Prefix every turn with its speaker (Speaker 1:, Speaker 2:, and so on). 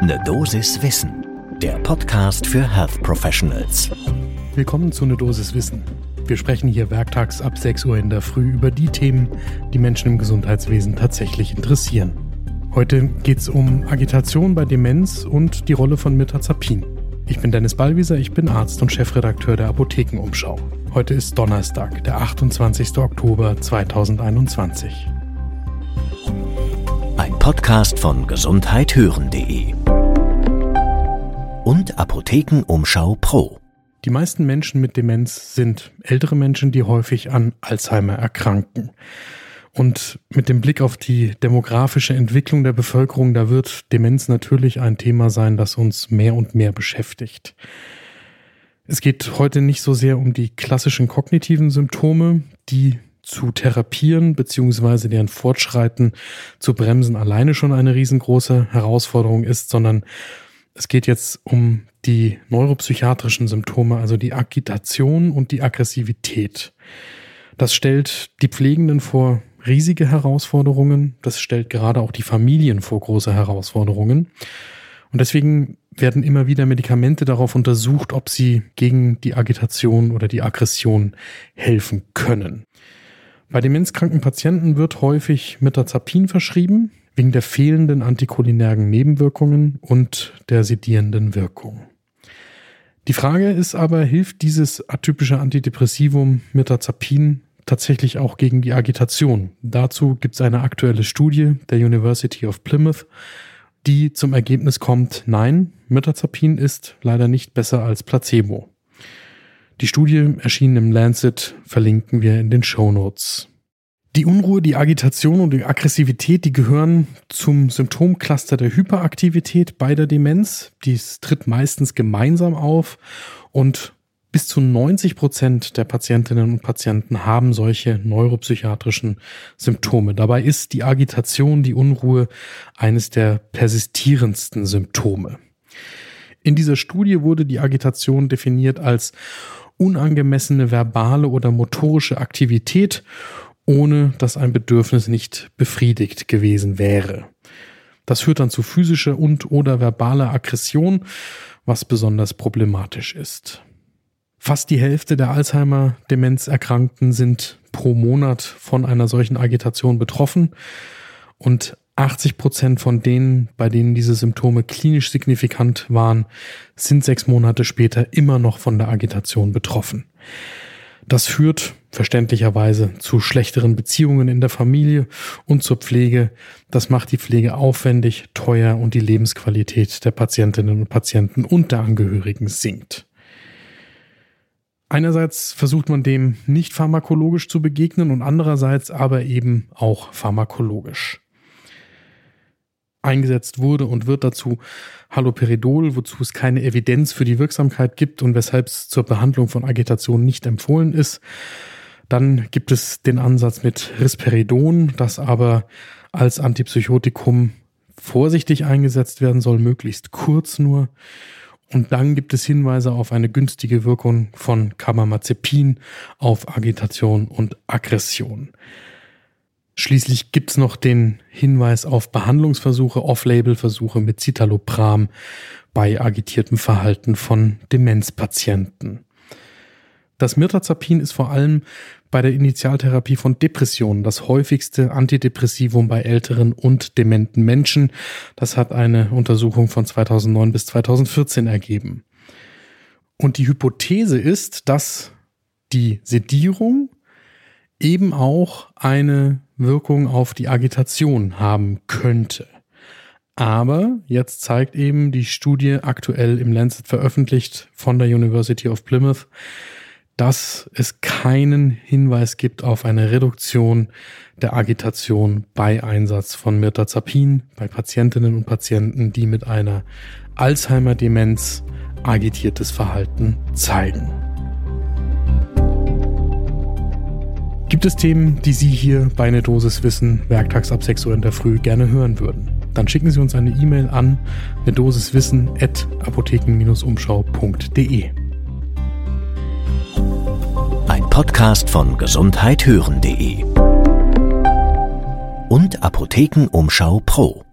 Speaker 1: Ne Dosis Wissen, der Podcast für Health Professionals.
Speaker 2: Willkommen zu Ne Dosis Wissen. Wir sprechen hier werktags ab 6 Uhr in der Früh über die Themen, die Menschen im Gesundheitswesen tatsächlich interessieren. Heute geht es um Agitation bei Demenz und die Rolle von Mirtazapin. Ich bin Dennis Ballwieser, ich bin Arzt und Chefredakteur der Apothekenumschau. Heute ist Donnerstag, der 28. Oktober 2021.
Speaker 1: Podcast von gesundheithören.de und Apothekenumschau Pro.
Speaker 2: Die meisten Menschen mit Demenz sind ältere Menschen, die häufig an Alzheimer erkranken. Und mit dem Blick auf die demografische Entwicklung der Bevölkerung, da wird Demenz natürlich ein Thema sein, das uns mehr und mehr beschäftigt. Es geht heute nicht so sehr um die klassischen kognitiven Symptome, die zu therapieren bzw. deren Fortschreiten zu bremsen alleine schon eine riesengroße Herausforderung ist, sondern es geht jetzt um die neuropsychiatrischen Symptome, also die Agitation und die Aggressivität. Das stellt die Pflegenden vor riesige Herausforderungen. Das stellt gerade auch die Familien vor große Herausforderungen. Und deswegen werden immer wieder Medikamente darauf untersucht, ob sie gegen die Agitation oder die Aggression helfen können. Bei demenzkranken Patienten wird häufig Metazapin verschrieben, wegen der fehlenden anticholinergen Nebenwirkungen und der sedierenden Wirkung. Die Frage ist aber, hilft dieses atypische Antidepressivum Metazapin tatsächlich auch gegen die Agitation. Dazu gibt es eine aktuelle Studie der University of Plymouth, die zum Ergebnis kommt, nein, Mirtazapin ist leider nicht besser als Placebo. Die Studie erschien im Lancet, verlinken wir in den Show Notes. Die Unruhe, die Agitation und die Aggressivität, die gehören zum Symptomcluster der Hyperaktivität bei der Demenz. Dies tritt meistens gemeinsam auf und bis zu 90 Prozent der Patientinnen und Patienten haben solche neuropsychiatrischen Symptome. Dabei ist die Agitation, die Unruhe eines der persistierendsten Symptome. In dieser Studie wurde die Agitation definiert als unangemessene verbale oder motorische Aktivität, ohne dass ein Bedürfnis nicht befriedigt gewesen wäre. Das führt dann zu physischer und oder verbaler Aggression, was besonders problematisch ist. Fast die Hälfte der Alzheimer-Demenzerkrankten sind pro Monat von einer solchen Agitation betroffen und 80 Prozent von denen, bei denen diese Symptome klinisch signifikant waren, sind sechs Monate später immer noch von der Agitation betroffen. Das führt verständlicherweise zu schlechteren Beziehungen in der Familie und zur Pflege. Das macht die Pflege aufwendig, teuer und die Lebensqualität der Patientinnen und Patienten und der Angehörigen sinkt. Einerseits versucht man dem nicht pharmakologisch zu begegnen und andererseits aber eben auch pharmakologisch. Eingesetzt wurde und wird dazu Haloperidol, wozu es keine Evidenz für die Wirksamkeit gibt und weshalb es zur Behandlung von Agitation nicht empfohlen ist. Dann gibt es den Ansatz mit Risperidon, das aber als Antipsychotikum vorsichtig eingesetzt werden soll, möglichst kurz nur. Und dann gibt es Hinweise auf eine günstige Wirkung von Carbamazepin auf Agitation und Aggression. Schließlich gibt's noch den Hinweis auf Behandlungsversuche, Off-Label-Versuche mit Citalopram bei agitiertem Verhalten von Demenzpatienten. Das Mirtazapin ist vor allem bei der Initialtherapie von Depressionen das häufigste Antidepressivum bei älteren und dementen Menschen. Das hat eine Untersuchung von 2009 bis 2014 ergeben. Und die Hypothese ist, dass die Sedierung eben auch eine Wirkung auf die Agitation haben könnte. Aber jetzt zeigt eben die Studie aktuell im Lancet veröffentlicht von der University of Plymouth, dass es keinen Hinweis gibt auf eine Reduktion der Agitation bei Einsatz von Mirtazapin bei Patientinnen und Patienten, die mit einer Alzheimer-Demenz agitiertes Verhalten zeigen. Gibt es Themen, die Sie hier bei einer Dosis Wissen werktags ab 6 Uhr in der Früh gerne hören würden? Dann schicken Sie uns eine E-Mail an eine Dosiswissen at apotheken-umschau.de.
Speaker 1: Podcast von gesundheithören.de und Apothekenumschau Pro.